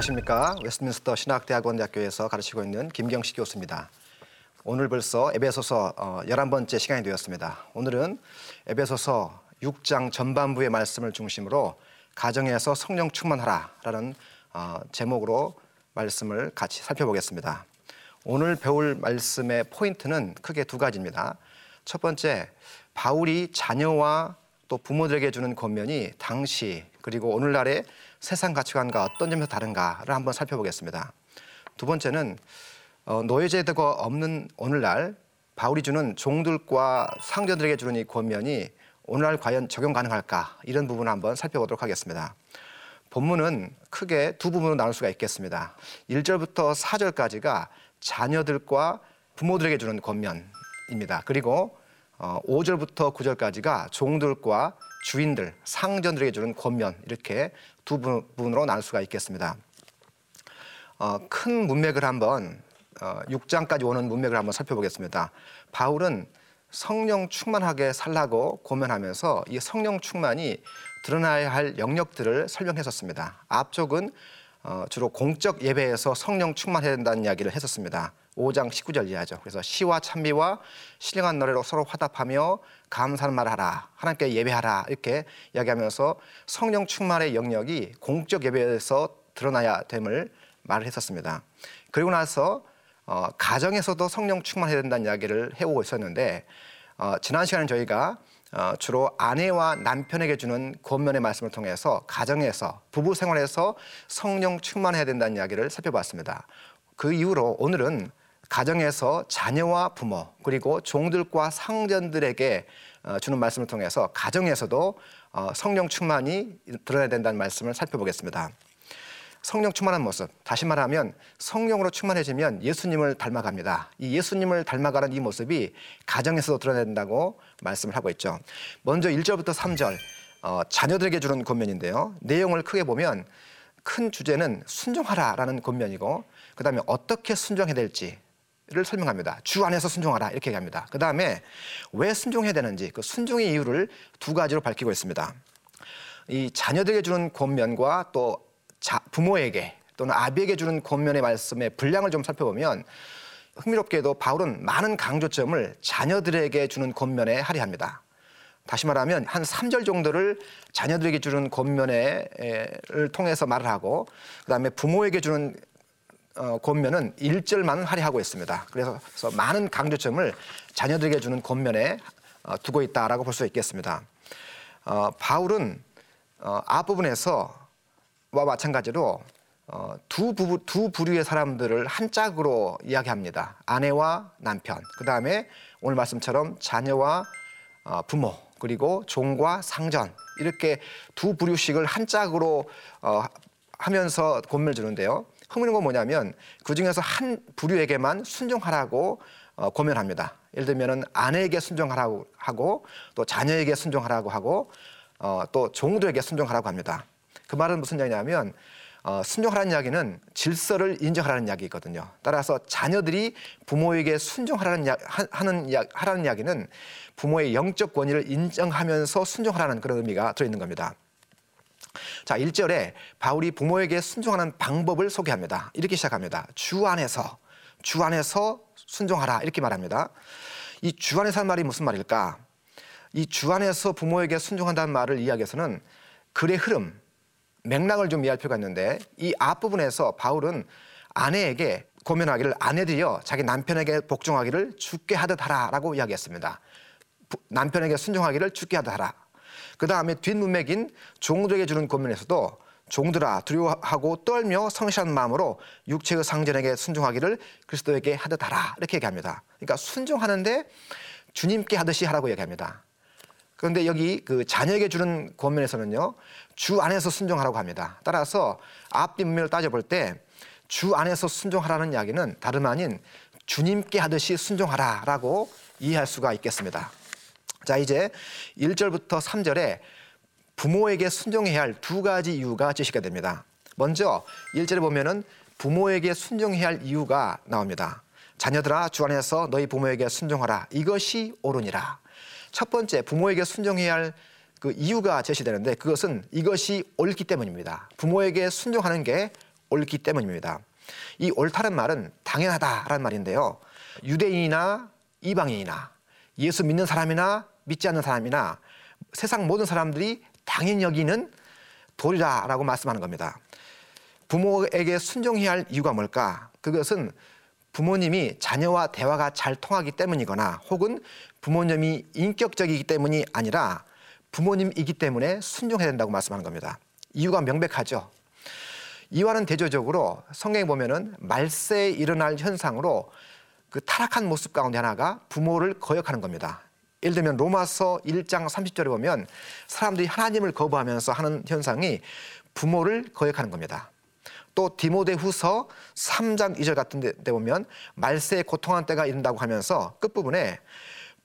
안녕하십니까. 웨스트민스터 신학대학원대학교에서 가르치고 있는 김경식 교수입니다. 오늘 벌써 에베소서 11번째 어, 시간이 되었습니다. 오늘은 에베소서 6장 전반부의 말씀을 중심으로 가정에서 성령 충만하라라는 어, 제목으로 말씀을 같이 살펴보겠습니다. 오늘 배울 말씀의 포인트는 크게 두 가지입니다. 첫 번째, 바울이 자녀와 또 부모들에게 주는 권면이 당시 그리고 오늘날의 세상 가치관과 어떤 점에서 다른가를 한번 살펴보겠습니다. 두 번째는 어, 노예제도가 없는 오늘날 바울이 주는 종들과 상전들에게 주는 이 권면이 오늘날 과연 적용 가능할까 이런 부분을 한번 살펴보도록 하겠습니다. 본문은 크게 두 부분으로 나눌 수가 있겠습니다. 1절부터 4절까지가 자녀들과 부모들에게 주는 권면입니다. 그리고 5절부터 어, 9절까지가 종들과 주인들, 상전들에게 주는 권면 이렇게 두 부분으로 나눌 수가 있겠습니다. 어, 큰 문맥을 한번 어, 6장까지 오는 문맥을 한번 살펴보겠습니다. 바울은 성령 충만하게 살라고 고면하면서 이 성령 충만이 드러나야 할 영역들을 설명했었습니다. 앞쪽은 어, 주로 공적 예배에서 성령 충만해야 된다는 이야기를 했었습니다. 5장 19절 이하죠. 그래서 시와 찬미와 신령한 노래로 서로 화답하며 감사는 말하라. 하나님께 예배하라. 이렇게 이야기하면서 성령 충만의 영역이 공적 예배에서 드러나야 됨을 말을 했었습니다. 그리고 나서 어, 가정에서도 성령 충만해야 된다는 이야기를 해오고 있었는데 어, 지난 시간에 저희가 어, 주로 아내와 남편에게 주는 권면의 말씀을 통해서 가정에서 부부 생활에서 성령 충만해야 된다는 이야기를 살펴봤습니다. 그 이후로 오늘은 가정에서 자녀와 부모 그리고 종들과 상전들에게 어, 주는 말씀을 통해서 가정에서도 어, 성령 충만이 드러나야 된다는 말씀을 살펴보겠습니다. 성령 충만한 모습. 다시 말하면 성령으로 충만해지면 예수님을 닮아갑니다. 이 예수님을 닮아가는 이 모습이 가정에서도 드러나야 된다고 말씀을 하고 있죠. 먼저 1절부터 3절 어, 자녀들에게 주는 권면인데요. 내용을 크게 보면 큰 주제는 순종하라라는 권면이고 그다음에 어떻게 순종해야 될지 를 설명합니다. 주 안에서 순종하라 이렇게 얘기합니다. 그 다음에 왜 순종해야 되는지 그 순종의 이유를 두 가지로 밝히고 있습니다. 이 자녀들에게 주는 권면과 또 자, 부모에게 또는 아비에게 주는 권면의 말씀의 분량을 좀 살펴보면 흥미롭게도 바울은 많은 강조점을 자녀들에게 주는 권면에 할애합니다. 다시 말하면 한 3절 정도를 자녀들에게 주는 권면을 통해서 말을 하고 그다음에 부모에게 주는 어, 권면은 1절만 할애하고 있습니다. 그래서 많은 강조점을 자녀들에게 주는 권면에 어, 두고 있다라고 볼 수 있겠습니다. 어, 바울은 어, 앞부분에서 와 마찬가지로 어, 두, 부부, 두 부류의 사람들을 한 짝으로 이야기합니다. 아내와 남편, 그 다음에 오늘 말씀처럼 자녀와 어, 부모, 그리고 종과 상전 이렇게 두 부류씩을 한 짝으로 어, 하면서 권면을 주는데요. 흥미로운 건 뭐냐면 그 중에서 한 부류에게만 순종하라고 어, 고면합니다. 예를 들면은 아내에게 순종하라고 하고 또 자녀에게 순종하라고 하고 어, 또 종들에게 순종하라고 합니다. 그 말은 무슨 이야기냐면 어, 순종하라는 이야기는 질서를 인정하라는 이야기거든요. 따라서 자녀들이 부모에게 순종하라는 이야, 하는 이야, 하라는 이야기는 부모의 영적 권위를 인정하면서 순종하라는 그런 의미가 들어 있는 겁니다. 자, 1절에 바울이 부모에게 순종하는 방법을 소개합니다. 이렇게 시작합니다. 주 안에서, 주 안에서 순종하라. 이렇게 말합니다. 이 주 안에서 한 말이 무슨 말일까? 이 주 안에서 부모에게 순종한다는 말을 이야기해서는 글의 흐름, 맥락을 좀 이해할 필요가 있는데 이 앞부분에서 바울은 아내에게 고면하기를 아내들이여 자기 남편에게 복종하기를 죽게 하듯 하라라고 이야기했습니다. 남편에게 순종하기를 죽게 하듯 하라. 그 다음에 뒷문맥인 종들에게 주는 권면에서도 종들아 두려워하고 떨며 성실한 마음으로 육체의 상전에게 순종하기를 그리스도에게 하듯 하라 이렇게 얘기합니다. 그러니까 순종하는데 주님께 하듯이 하라고 얘기합니다. 그런데 여기 그 자녀에게 주는 권면에서는요 주 안에서 순종하라고 합니다. 따라서 앞뒤 문맥을 따져볼 때 주 안에서 순종하라는 이야기는 다름 아닌 주님께 하듯이 순종하라라고 이해할 수가 있겠습니다. 자, 이제 1절부터 3절에 부모에게 순종해야 할 두 가지 이유가 제시가 됩니다. 먼저 1절에 보면은 부모에게 순종해야 할 이유가 나옵니다. 자녀들아 주 안에서 너희 부모에게 순종하라. 이것이 옳으니라. 첫 번째 부모에게 순종해야 할 그 이유가 제시되는데 그것은 이것이 옳기 때문입니다. 부모에게 순종하는 게 옳기 때문입니다. 이 옳다는 말은 당연하다라는 말인데요. 유대인이나 이방인이나 예수 믿는 사람이나 믿지 않는 사람이나 세상 모든 사람들이 당연히 여기는 도리라라고 말씀하는 겁니다. 부모에게 순종해야 할 이유가 뭘까? 그것은 부모님이 자녀와 대화가 잘 통하기 때문이거나 혹은 부모님이 인격적이기 때문이 아니라 부모님이기 때문에 순종해야 된다고 말씀하는 겁니다. 이유가 명백하죠. 이와는 대조적으로 성경에 보면은 말세에 일어날 현상으로 그 타락한 모습 가운데 하나가 부모를 거역하는 겁니다. 예를 들면 로마서 1장 30절에 보면 사람들이 하나님을 거부하면서 하는 현상이 부모를 거역하는 겁니다. 또 디모데후서 3장 2절 같은 데 보면 말세에 고통한 때가 이른다고 하면서 끝부분에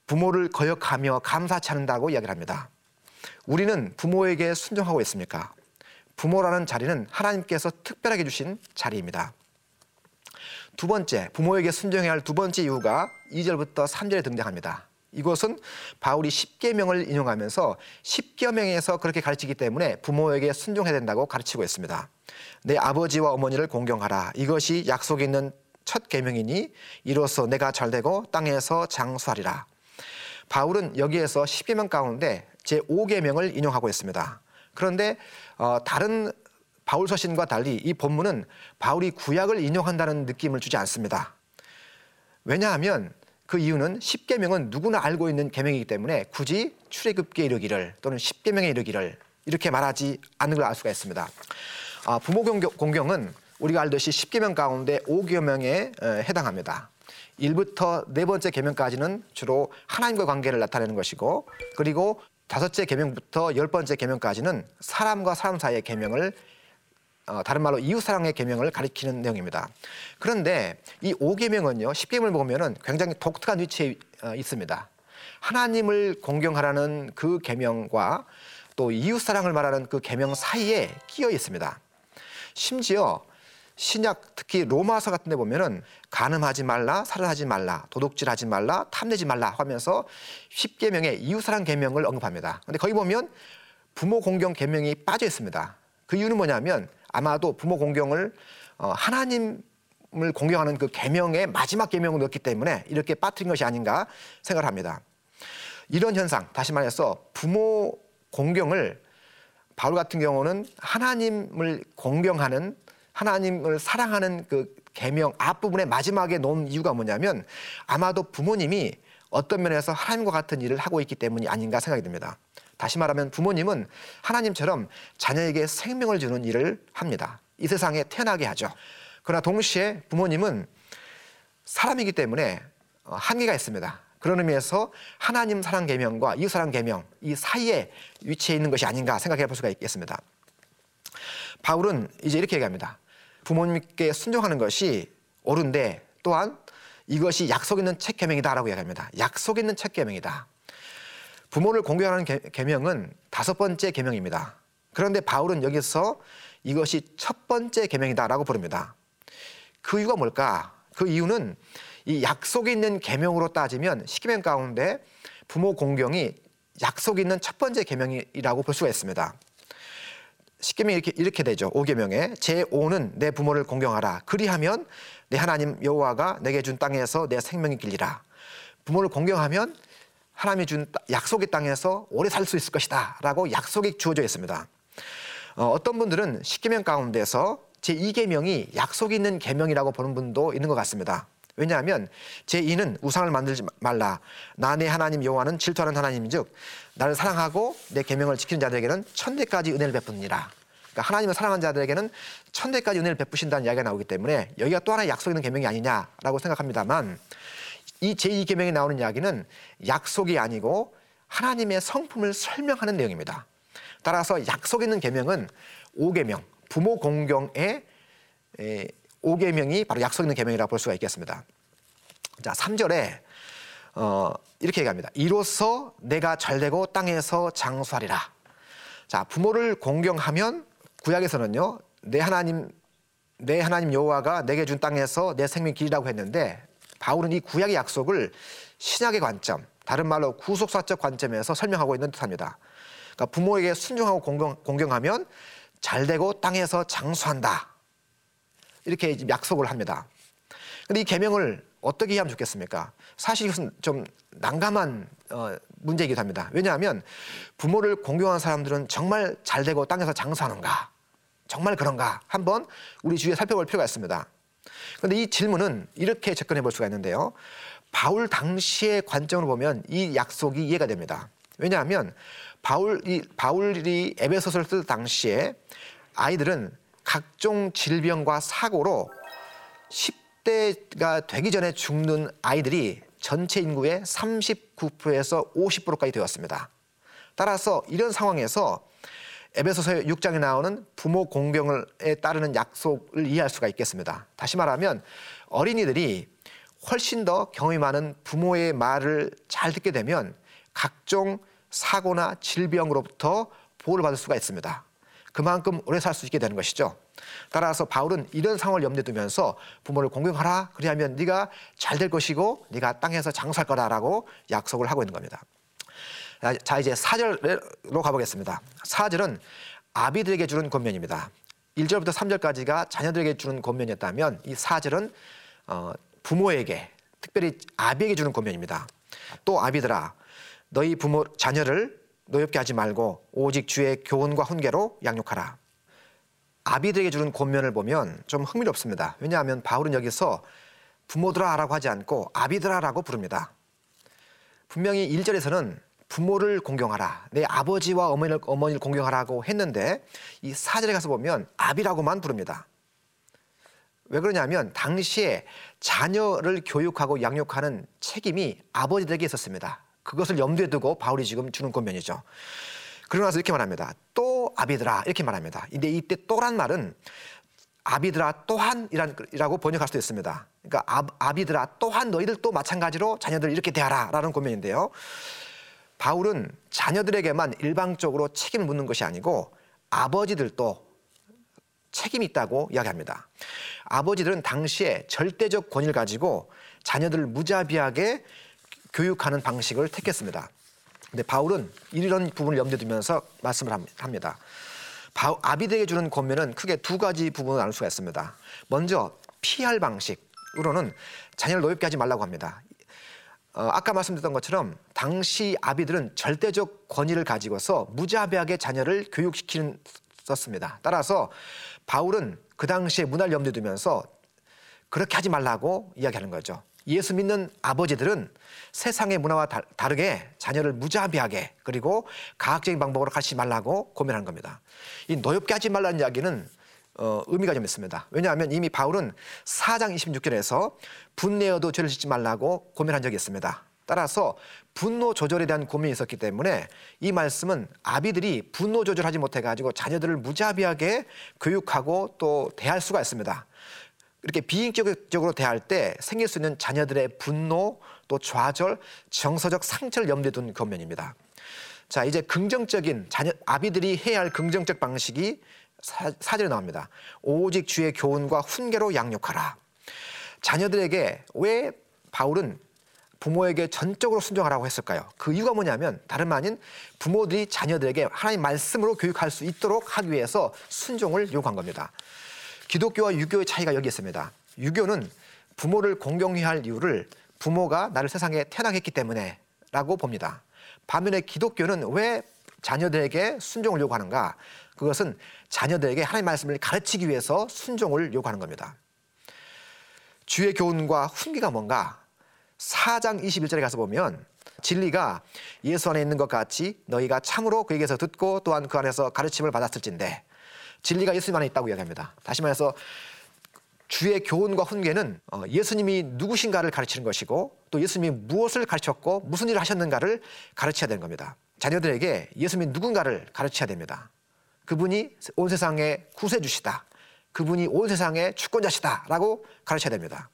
부모를 거역하며 감사치 않는다고 이야기를 합니다. 우리는 부모에게 순종하고 있습니까? 부모라는 자리는 하나님께서 특별하게 주신 자리입니다. 두 번째, 부모에게 순종해야 할 두 번째 이유가 2절부터 3절에 등장합니다. 이것은 바울이 십계명을 인용하면서 십계명에서 그렇게 가르치기 때문에 부모에게 순종해야 된다고 가르치고 있습니다. 내 아버지와 어머니를 공경하라. 이것이 약속 있는 첫 계명이니 이로써 내가 잘되고 땅에서 장수하리라. 바울은 여기에서 십계명 가운데 제 5계명을 인용하고 있습니다. 그런데 어, 다른 바울 서신과 달리 이 본문은 바울이 구약을 인용한다는 느낌을 주지 않습니다. 왜냐하면 그 이유는 십계명은 누구나 알고 있는 계명이기 때문에 굳이 출애굽기에 이르기를 또는 십계명에 이르기를 이렇게 말하지 않는 걸 알 수가 있습니다. 아, 부모 공경, 은 우리가 알듯이 십계명 가운데 5계명에 해당합니다. 1부터 네 번째 계명까지는 주로 하나님과 관계를 나타내는 것이고 그리고 다섯째 계명부터 열 번째 계명까지는 사람과 사람 사이의 계명을 어, 다른 말로 이웃 사랑의 계명을 가리키는 내용입니다. 그런데 이 5계명은요. 10계명을 보면은 굉장히 독특한 위치에 어, 있습니다. 하나님을 공경하라는 그 계명과 또 이웃 사랑을 말하는 그 계명 사이에 끼어 있습니다. 심지어 신약 특히 로마서 같은 데 보면은 간음하지 말라, 살인하지 말라, 도둑질하지 말라, 탐내지 말라 하면서 십계명에 이웃사랑 계명을 언급합니다. 근데 거기 보면 부모 공경 계명이 빠져 있습니다. 그 이유는 뭐냐면 아마도 부모 공경을 어, 하나님 을 공경하는 그 계명의 마지막 계명을 넣었기 때문에 이렇게 빠뜨린 것이 아닌가 생각을 합니다. 이런 현상, 다시 말해서 부모 공경을 바울 같은 경우는 하나님을 공경하는 하나님을 사랑하는 그 계명 앞부분의 마지막에 놓은 이유가 뭐냐면 아마도 부모님이 어떤 면에서 하나님과 같은 일을 하고 있기 때문이 아닌가 생각이 듭니다. 다시 말하면 부모님은 하나님처럼 자녀에게 생명을 주는 일을 합니다. 이 세상에 태어나게 하죠. 그러나 동시에 부모님은 사람이기 때문에 어, 한계가 있습니다. 그런 의미에서 하나님 사랑 계명과 이웃 사랑 계명 이 사이에 위치해 있는 것이 아닌가 생각해 볼 수가 있겠습니다. 바울은 이제 이렇게 얘기합니다. 부모님께 순종하는 것이 옳은데 또한 이것이 약속 있는 책 계명이다라고 얘기합니다. 약속 있는 책 계명이다. 부모를 공경하는 계명은 다섯 번째 계명입니다. 그런데 바울은 여기서 이것이 첫 번째 계명이다라고 부릅니다. 그 이유가 뭘까? 그 이유는 이 약속이 있는 계명으로 따지면 십계명 가운데 부모 공경이 약속 있는 첫 번째 계명이라고 볼 수가 있습니다. 십계명이 이렇게, 이렇게 되죠. 오계명에 제5는 내 부모를 공경하라. 그리하면 내 하나님 여호와가 내게 준 땅에서 내 생명이 길리라. 부모를 공경하면 하나님이 준 약속의 땅에서 오래 살 수 있을 것이다. 라고 약속이 주어져 있습니다. 어, 떤 분들은 십계명 가운데서 제2계명이 약속 있는 계명이라고 보는 분도 있는 것 같습니다. 왜냐하면 제2는 우상을 만들지 말라. 나 내 하나님 여호와는 질투하는 하나님인즉 나를 사랑하고 내 계명을 지키는 자들에게는 천대까지 은혜를 베푸니라. 그러니까 하나님을 사랑하는 자들에게는 천대까지 은혜를 베푸신다는 이야기가 나오기 때문에 여기가 또 하나의 약속 있는 계명이 아니냐라고 생각합니다만 이 제2계명에 나오는 이야기는 약속이 아니고 하나님의 성품을 설명하는 내용입니다. 따라서 약속 있는 계명은 5계명, 부모 공경의 5계명이 바로 약속 있는 계명이라고 볼 수가 있겠습니다. 자, 3절에 어, 이렇게 얘기합니다. 이로써 내가 잘되고 땅에서 장수하리라. 자, 부모를 공경하면 구약에서는요. 내 하나님 내 하나님 여호와가 내게 준 땅에서 내 생명 길이라고 했는데 바울은 이 구약의 약속을 신약의 관점, 다른 말로 구속사적 관점에서 설명하고 있는 듯합니다. 그러니까 부모에게 순종하고 공경, 공경 하면 잘되고 땅에서 장수한다. 이렇게 약속을 합니다. 근데 이 계명을 어떻게 이해하면 좋겠습니까? 사실 이것은 좀 난감한 어, 문제이기도 합니다. 왜냐하면 부모를 공경하는 사람들은 정말 잘 되고 땅에서 장수하는가? 정말 그런가? 한번 우리 주위에 살펴볼 필요가 있습니다. 그런데 이 질문은 이렇게 접근해 볼 수가 있는데요. 바울 당시의 관점으로 보면 이 약속이 이해가 됩니다. 왜냐하면 바울 이 바울이 에베소서를 쓸 당시에 아이들은 각종 질병과 사고로 10대가 되기 전에 죽는 아이들이 전체 인구의 39%에서 50%까지 되었습니다. 따라서 이런 상황에서 에베소서 6장에 나오는 부모 공경에 따르는 약속을 이해할 수가 있겠습니다. 다시 말하면 어린이들이 훨씬 더 경험이 많은 부모의 말을 잘 듣게 되면 각종 사고나 질병으로부터 보호를 받을 수가 있습니다. 그만큼 오래 살 수 있게 되는 것이죠. 따라서 바울은 이런 상황을 염두에 두면서 부모를 공경하라. 그리하면 네가 잘 될 것이고 네가 땅에서 장수할 거다라고 약속을 하고 있는 겁니다. 자 이제 4절로 가보겠습니다. 4절은 아비들에게 주는 권면입니다. 1절부터 3절까지가 자녀들에게 주는 권면이었다면 이 4절은 어, 부모에게 특별히 아비에게 주는 권면입니다. 또 아비들아 너희 부모 자녀를 노엽게 하지 말고 오직 주의 교훈과 훈계로 양육하라. 아비들에게 주는 권면을 보면 좀 흥미롭습니다. 왜냐하면 바울은 여기서 부모들아라고 하지 않고 아비들아라고 부릅니다. 분명히 1절에서는 부모를 공경하라. 내 아버지와 어머니를, 어머니를 공경하라고 했는데 이 사절에 가서 보면 아비라고만 부릅니다. 왜 그러냐면 당시에 자녀를 교육하고 양육하는 책임이 아버지들에게 있었습니다. 그것을 염두에 두고 바울이 지금 주는 권면이죠. 그러고 나서 이렇게 말합니다. 또 아비들아 이렇게 말합니다. 근데 이때 또란 말은 아비들아 또한이라고 번역할 수도 있습니다. 그러니까 아, 비들아 또한 너희들도 마찬가지로 자녀들 이렇게 대하라라는 권면인데요. 바울은 자녀들에게만 일방적으로 책임을 묻는 것이 아니고 아버지들도 책임이 있다고 이야기합니다. 아버지들은 당시에 절대적 권위를 가지고 자녀들을 무자비하게 교육하는 방식을 택했습니다. 근데 바울은 이런 부분을 염두에 두면서 말씀을 합니다. 아비들에게 주는 권면은 크게 두 가지 부분을 나눌 수가 있습니다. 먼저 피할 방식으로는 자녀를 노엽게 하지 말라고 합니다. 어, 아까 말씀드렸던 것처럼 당시 아비들은 절대적 권위를 가지고서 무자비하게 자녀를 교육시키는 썼습니다. 따라서 바울은 그 당시에 문화를 염두에 두면서 그렇게 하지 말라고 이야기하는 거죠. 예수 믿는 아버지들은 세상의 문화와 다, 르게 자녀를 무자비하게 그리고 과학적인 방법으로 가르치지 말라고 고민하는 겁니다. 이 노엽게 하지 말라는 이야기는 어, 의미가 좀 있습니다. 왜냐하면 이미 바울은 4장 26절에서 분내어도 죄를 짓지 말라고 고민한 적이 있습니다. 따라서 분노 조절에 대한 고민이 있었기 때문에 이 말씀은 아비들이 분노 조절하지 못해 가지고 자녀들을 무자비하게 교육하고 또 대할 수가 있습니다. 이렇게 비인격적으로 대할 때 생길 수 있는 자녀들의 분노 또 좌절, 정서적 상처를 염두에 둔 권면입니다. 자, 이제 긍정적인 자녀 아비들이 해야 할 긍정적 방식이 사, 사절에 나옵니다. 오직 주의 교훈과 훈계로 양육하라. 자녀들에게 왜 바울은 부모에게 전적으로 순종하라고 했을까요? 그 이유가 뭐냐면 다름 아닌 부모들이 자녀들에게 하나님 말씀으로 교육할 수 있도록 하기 위해서 순종을 요구한 겁니다. 기독교와 유교의 차이가 여기 있습니다. 유교는 부모를 공경해야 할 이유를 부모가 나를 세상에 태어나게 했기 때문에 라고 봅니다. 반면에 기독교는 왜 자녀들에게 순종을 요구하는가? 그것은 자녀들에게 하나님 말씀을 가르치기 위해서 순종을 요구하는 겁니다. 주의 교훈과 훈계가 뭔가? 4장 21절에 가서 보면 진리가 예수 안에 있는 것 같이 너희가 참으로 그에게서 듣고 또한 그 안에서 가르침을 받았을진데 진리가 예수님 안에 있다고 이야기합니다. 다시 말해서 주의 교훈과 훈계는 어, 예수님이 누구신가를 가르치는 것이고 또 예수님이 무엇을 가르쳤고 무슨 일을 하셨는가를 가르쳐야 되는 겁니다. 자녀들에게 예수님이 누군가를 가르쳐야 됩니다. 그분이 온 세상의 구세주시다. 그분이 온 세상의 주권자시다라고 가르쳐야 됩니다.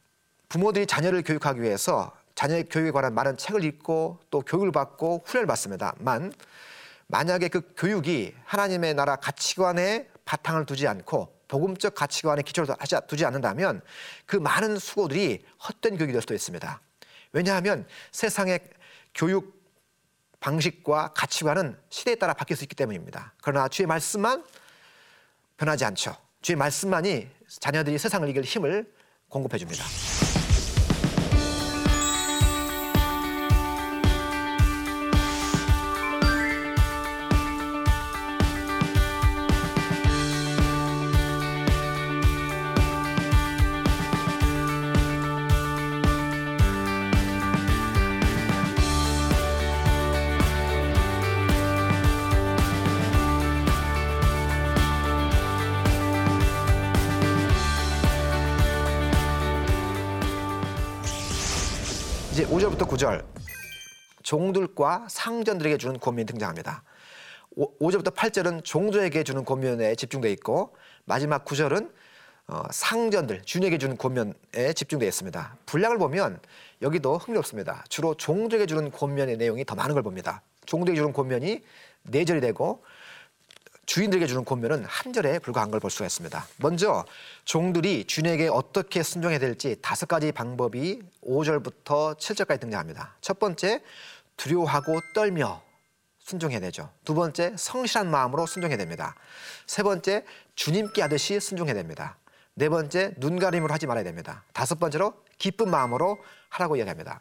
부모들이 자녀를 교육하기 위해서 자녀의 교육에 관한 많은 책을 읽고 또 교육을 받고 훈련을 받습니다만 만약에 그 교육이 하나님의 나라 가치관에 바탕을 두지 않고 복음적 가치관에 기초를 두지 않는다면 그 많은 수고들이 헛된 교육이 될 수도 있습니다. 왜냐하면 세상의 교육 방식과 가치관은 시대에 따라 바뀔 수 있기 때문입니다. 그러나 주의 말씀만 변하지 않죠. 주의 말씀만이 자녀들이 세상을 이길 힘을 공급해 줍니다. 5절부터 9절 종들과 상전들에게 주는 권면이 등장합니다. 5, 절부터 8절은 종들에게 주는 권면에 집중되어 있고 마지막 9절은 어, 상전들, 주인에게 주는 권면에 집중되어 있습니다. 분량을 보면 여기도 흥미롭습니다. 주로 종들에게 주는 권면의 내용이 더 많은 걸 봅니다. 종들에게 주는 권면이 4절이 되고 주인들에게 주는 권면은 한 절에 불과한 걸 볼 수가 있습니다. 먼저 종들이 주인에게 어떻게 순종해야 될지 다섯 가지 방법이 5절부터 7절까지 등장합니다. 첫 번째, 두려워하고 떨며 순종해야 되죠. 두 번째, 성실한 마음으로 순종해야 됩니다. 세 번째, 주님께 하듯이 순종해야 됩니다. 네 번째, 눈 가림으로 하지 말아야 됩니다. 다섯 번째로 기쁜 마음으로 하라고 이야기합니다.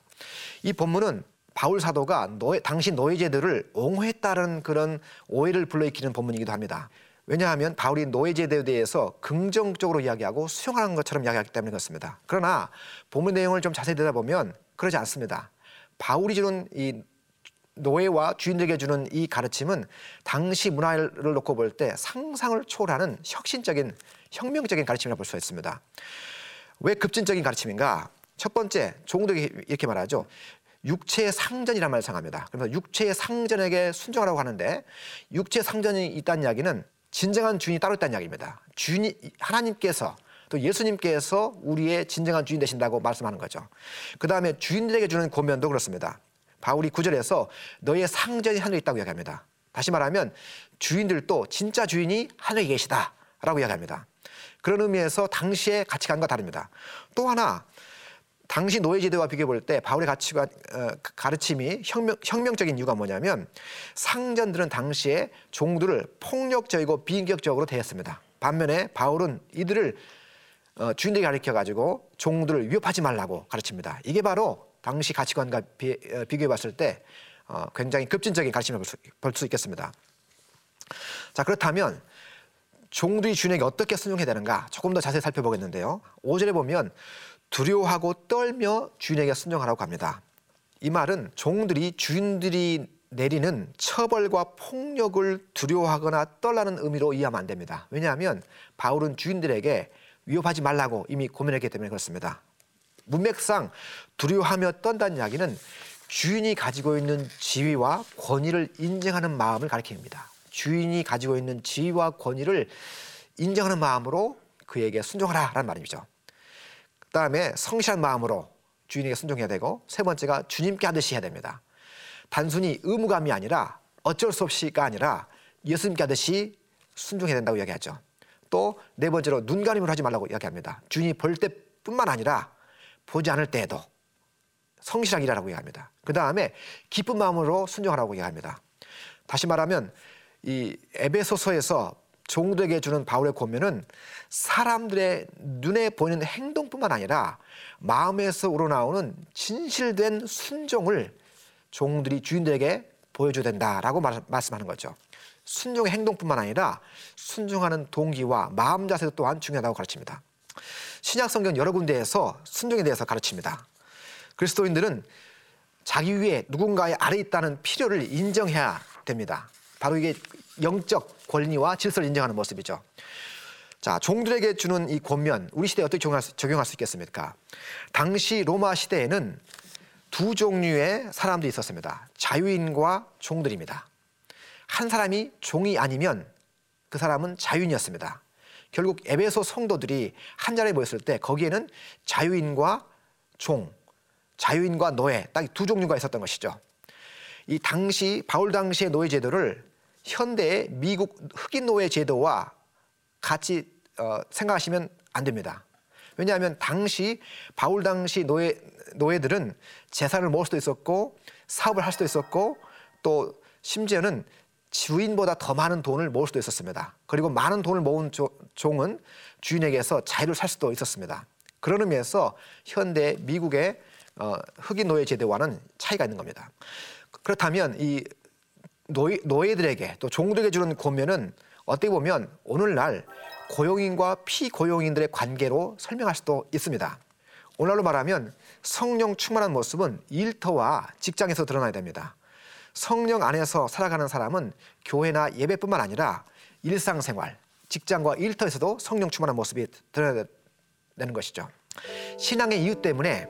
이 본문은 바울 사도가 노예, 당시 노예제도를 옹호했다는 그런 오해를 불러일으키는 본문이기도 합니다. 왜냐하면 바울이 노예제도에 대해서 긍정적으로 이야기하고 수용하는 것처럼 이야기하기 때문에 그렇습니다. 그러나 본문 내용을 좀 자세히 들여다보면 그러지 않습니다. 바울이 주는 이 노예와 주인들에게 주는 이 가르침은 당시 문화를 놓고 볼 때 상상을 초월하는 혁신적인 혁명적인 가르침이라고 볼 수 있습니다. 왜 급진적인 가르침인가? 첫 번째, 종들이 이렇게 말하죠. 육체의 상전이란 말을 사용합니다. 그래서 육체의 상전에게 순종하라고 하는데 육체 상전이 있다는 이야기는 진정한 주인이 따로 있다는 이야기입니다. 주인이 하나님께서 또 예수님께서 우리의 진정한 주인 되신다고 말씀하는 거죠. 그 다음에 주인들에게 주는 권면도 그렇습니다. 바울이 구절에서 너의 상전이 하늘에 있다고 이야기합니다. 다시 말하면 주인들도 진짜 주인이 하늘에 계시다라고 이야기합니다. 그런 의미에서 당시의 가치관과 다릅니다. 또 하나 당시 노예제도와 비교해 볼 때 바울의 가치관 어, 가르침이 혁명, 혁명적인 이유가 뭐냐면 상전들은 당시에 종들을 폭력적이고 비인격적으로 대했습니다. 반면에 바울은 이들을 어, 주인들이 가르쳐 가지고 종들을 위협하지 말라고 가르칩니다. 이게 바로 당시 가치관과 비, 어, 비교해 봤을 때 어, 굉장히 급진적인 가르침을 볼 수 있겠습니다. 자 그렇다면 종들이 주인에게 어떻게 순종해야 되는가 조금 더 자세히 살펴보겠는데요. 5절에 보면 두려워하고 떨며 주인에게 순종하라고 합니다. 이 말은 종들이 주인들이 내리는 처벌과 폭력을 두려워하거나 떨라는 의미로 이해하면 안 됩니다. 왜냐하면 바울은 주인들에게 위협하지 말라고 이미 고민했기 때문에 그렇습니다. 문맥상 두려워하며 떤다는 이야기는 주인이 가지고 있는 지위와 권위를 인정하는 마음을 가리킵니다. 주인이 가지고 있는 지위와 권위를 인정하는 마음으로 그에게 순종하라라는 말이죠. 그다음에 성실한 마음으로 주인에게 순종해야 되고 세 번째가 주님께 하듯이 해야 됩니다. 단순히 의무감이 아니라 어쩔 수 없이가 아니라 예수님께 하듯이 순종해야 된다고 이야기하죠. 또 네 번째로 눈가림을 하지 말라고 이야기합니다. 주인이 볼 때뿐만 아니라 보지 않을 때에도 성실하게 일하라고 이야기합니다. 그 다음에 기쁜 마음으로 순종하라고 이야기합니다. 다시 말하면 이 에베소서에서 종들에게 주는 바울의 권면은 사람들의 눈에 보이는 행동뿐만 아니라 마음에서 우러나오는 진실된 순종을 종들이 주인들에게 보여줘야 된다라고 말씀하는 거죠. 순종의 행동뿐만 아니라 순종하는 동기와 마음 자세도 또한 중요하다고 가르칩니다. 신약 성경 여러 군데에서 순종에 대해서 가르칩니다. 그리스도인들은 자기 위에 누군가의 아래 있다는 필요를 인정해야 됩니다. 바로 이게 영적 권리와 질서를 인정하는 모습이죠. 자, 종들에게 주는 이 권면, 우리 시대에 어떻게 적용할 수, 적용할 수 있겠습니까? 당시 로마 시대에는 두 종류의 사람들이 있었습니다. 자유인과 종들입니다. 한 사람이 종이 아니면 그 사람은 자유인이었습니다. 결국 에베소 성도들이 한 자리에 모였을 때 거기에는 자유인과 종, 자유인과 노예 딱 두 종류가 있었던 것이죠. 이 당시 바울 당시의 노예 제도를 현대의 미국 흑인 노예 제도와 같이 어, 생각하시면 안 됩니다. 왜냐하면 당시 바울 당시 노예 노예들은 재산을 모을 수도 있었고 사업을 할 수도 있었고 또 심지어는 주인보다 더 많은 돈을 모을 수도 있었습니다. 그리고 많은 돈을 모은 조, 종은 주인에게서 자유를 살 수도 있었습니다. 그런 의미에서 현대 미국의 어, 흑인 노예 제도와는 차이가 있는 겁니다. 그렇다면 이 노예, 노예들에게 또 종들에게 주는 권면은 어떻게 보면 오늘날 고용인과 피고용인들의 관계로 설명할 수도 있습니다. 오늘날로 말하면 성령 충만한 모습은 일터와 직장에서 드러나야 됩니다. 성령 안에서 살아가는 사람은 교회나 예배뿐만 아니라 일상생활, 직장과 일터에서도 성령 충만한 모습이 드러나야 되는 것이죠. 신앙의 이유 때문에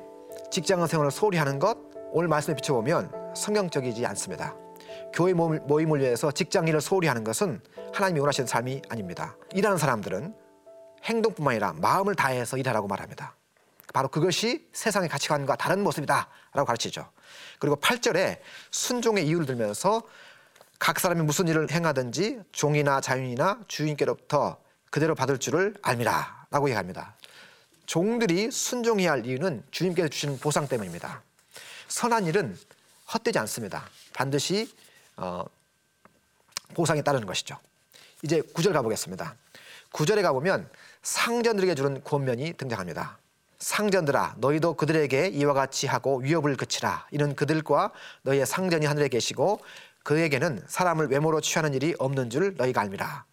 직장 생활을 소홀히 하는 것 오늘 말씀에 비춰보면 성경적이지 않습니다. 교회 모임을 위해서 직장 일을 소홀히 하는 것은 하나님이 원하시는 삶이 아닙니다. 일하는 사람들은 행동뿐만 아니라 마음을 다해서 일하라고 말합니다. 바로 그것이 세상의 가치관과 다른 모습이다라고 가르치죠. 그리고 8절에 순종의 이유를 들면서 각 사람이 무슨 일을 행하든지 종이나 자윤이나 주인께로부터 그대로 받을 줄을 알미라라고 얘기합니다. 종들이 순종해야 할 이유는 주님께서 주신 보상 때문입니다. 선한 일은 헛되지 않습니다. 반드시 어, 보상이 따르는 것이죠. 이제 구절 가보겠습니다. 구절에 가보면 상전들에게 주는 권면이 등장합니다. 상전들아 너희도 그들에게 이와 같이 하고 위협을 그치라 이는 그들과 너희의 상전이 하늘에 계시고 그에게는 사람을 외모로 취하는 일이 없는 줄 너희가 알미라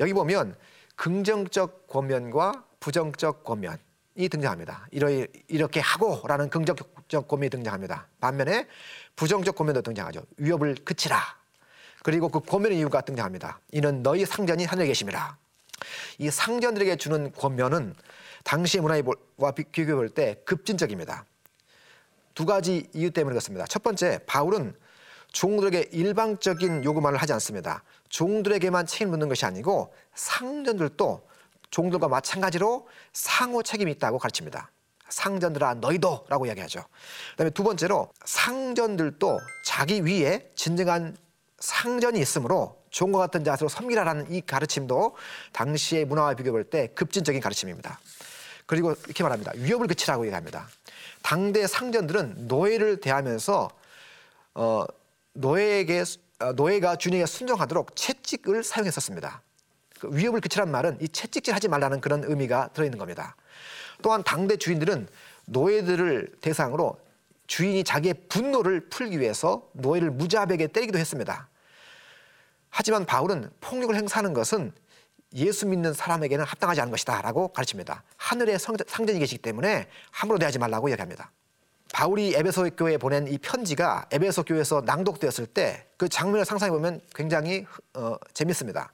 여기 보면 긍정적 권면과 부정적 권면이 등장합니다 이렇게 하고라는 긍정적 권면이 등장합니다 반면에 부정적 권면도 등장하죠 위협을 그치라 그리고 그 권면의 이유가 등장합니다 이는 너희 상전이 하늘에 계심이라 이 상전들에게 주는 권면은 당시의 문화와 비교해 볼 때 급진적입니다. 두 가지 이유 때문에 그렇습니다. 첫 번째, 바울은 종들에게 일방적인 요구만을 하지 않습니다. 종들에게만 책임 묻는 것이 아니고 상전들도 종들과 마찬가지로 상호 책임이 있다고 가르칩니다. 상전들아 너희도 라고 이야기하죠. 그다음에 두 번째로 상전들도 자기 위에 진정한 상전이 있으므로 종과 같은 자세로 섬기라라는 이 가르침도 당시의 문화와 비교해 볼 때 급진적인 가르침입니다. 그리고 이렇게 말합니다. 위협을 그치라고 얘기합니다. 당대 상전들은 노예를 대하면서 어, 노예에게 어, 노예가 주인에게 순종하도록 채찍을 사용했었습니다. 그 위협을 그치란 말은 이 채찍질 하지 말라는 그런 의미가 들어있는 겁니다. 또한 당대 주인들은 노예들을 대상으로 주인이 자기의 분노를 풀기 위해서 노예를 무자비하게 때리기도 했습니다. 하지만 바울은 폭력을 행사하는 것은 예수 믿는 사람에게는 합당하지 않은 것이다 라고 가르칩니다. 하늘에 상전이 계시기 때문에 함부로 대하지 말라고 이야기합니다. 바울이 에베소 교회에 보낸 이 편지가 에베소 교회에서 낭독되었을 때 그 장면을 상상해 보면 굉장히 어, 재밌습니다.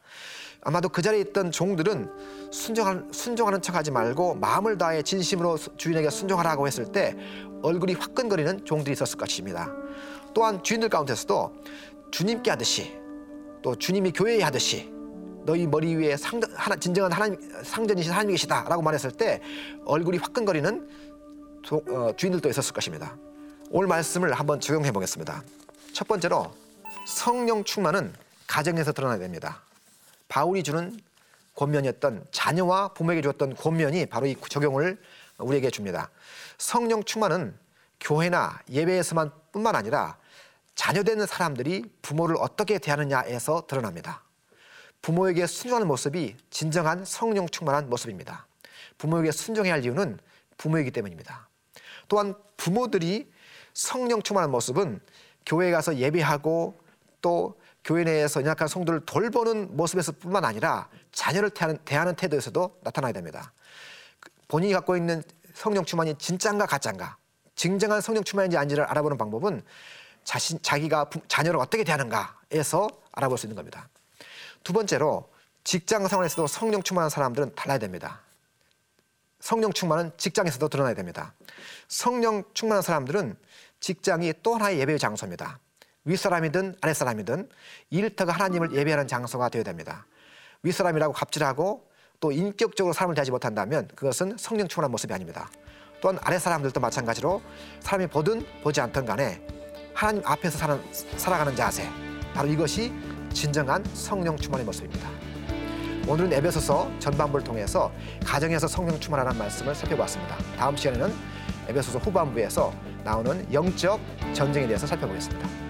아마도 그 자리에 있던 종들은 순종한, 순종하는 척하지 말고 마음을 다해 진심으로 주인에게 순종하라고 했을 때 얼굴이 화끈거리는 종들이 있었을 것입니다. 또한 주인들 가운데서도 주님께 하듯이 또 주님이 교회에 하듯이 너희 머리 위에 상, 하나, 진정한 하나님 상전이신 하나님이 계시다라고 말했을 때 얼굴이 화끈거리는 도, 어, 주인들도 있었을 것입니다. 오늘 말씀을 한번 적용해 보겠습니다. 첫 번째로 성령 충만은 가정에서 드러나야 됩니다. 바울이 주는 권면이었던 자녀와 부모에게 주었던 권면이 바로 이 적용을 우리에게 줍니다. 성령 충만은 교회나 예배에서만 뿐만 아니라 자녀되는 사람들이 부모를 어떻게 대하느냐에서 드러납니다. 부모에게 순종하는 모습이 진정한 성령 충만한 모습입니다. 부모에게 순종해야 할 이유는 부모이기 때문입니다. 또한 부모들이 성령 충만한 모습은 교회에 가서 예배하고 또 교회 내에서 연약한 성도를 돌보는 모습에서 뿐만 아니라 자녀를 대하는, 태도에서도 나타나야 됩니다. 본인이 갖고 있는 성령 충만이 진짠가 가짠가 진정한 성령 충만인지 아닌지를 알아보는 방법은 자신, 자기가 부, 자녀를 어떻게 대하는가에서 알아볼 수 있는 겁니다. 두 번째로 직장 생활에서도 성령 충만한 사람들은 달라야 됩니다. 성령 충만은 직장에서도 드러나야 됩니다. 성령 충만한 사람들은 직장이 또 하나의 예배의 장소입니다. 윗사람이든 아랫사람이든 일터가 하나님을 예배하는 장소가 되어야 됩니다. 윗사람이라고 갑질하고 또 인격적으로 사람을 대하지 못한다면 그것은 성령 충만한 모습이 아닙니다. 또한 아랫사람들도 마찬가지로 사람이 보든 보지 않든 간에 하나님 앞에서 사는, 살아가는 자세 바로 이것이 진정한 성령 충만의 모습입니다. 오늘은 에베소서 전반부를 통해서 가정에서 성령 충만하는 말씀을 살펴봤습니다. 다음 시간에는 에베소서 후반부에서 나오는 영적 전쟁에 대해서 살펴보겠습니다.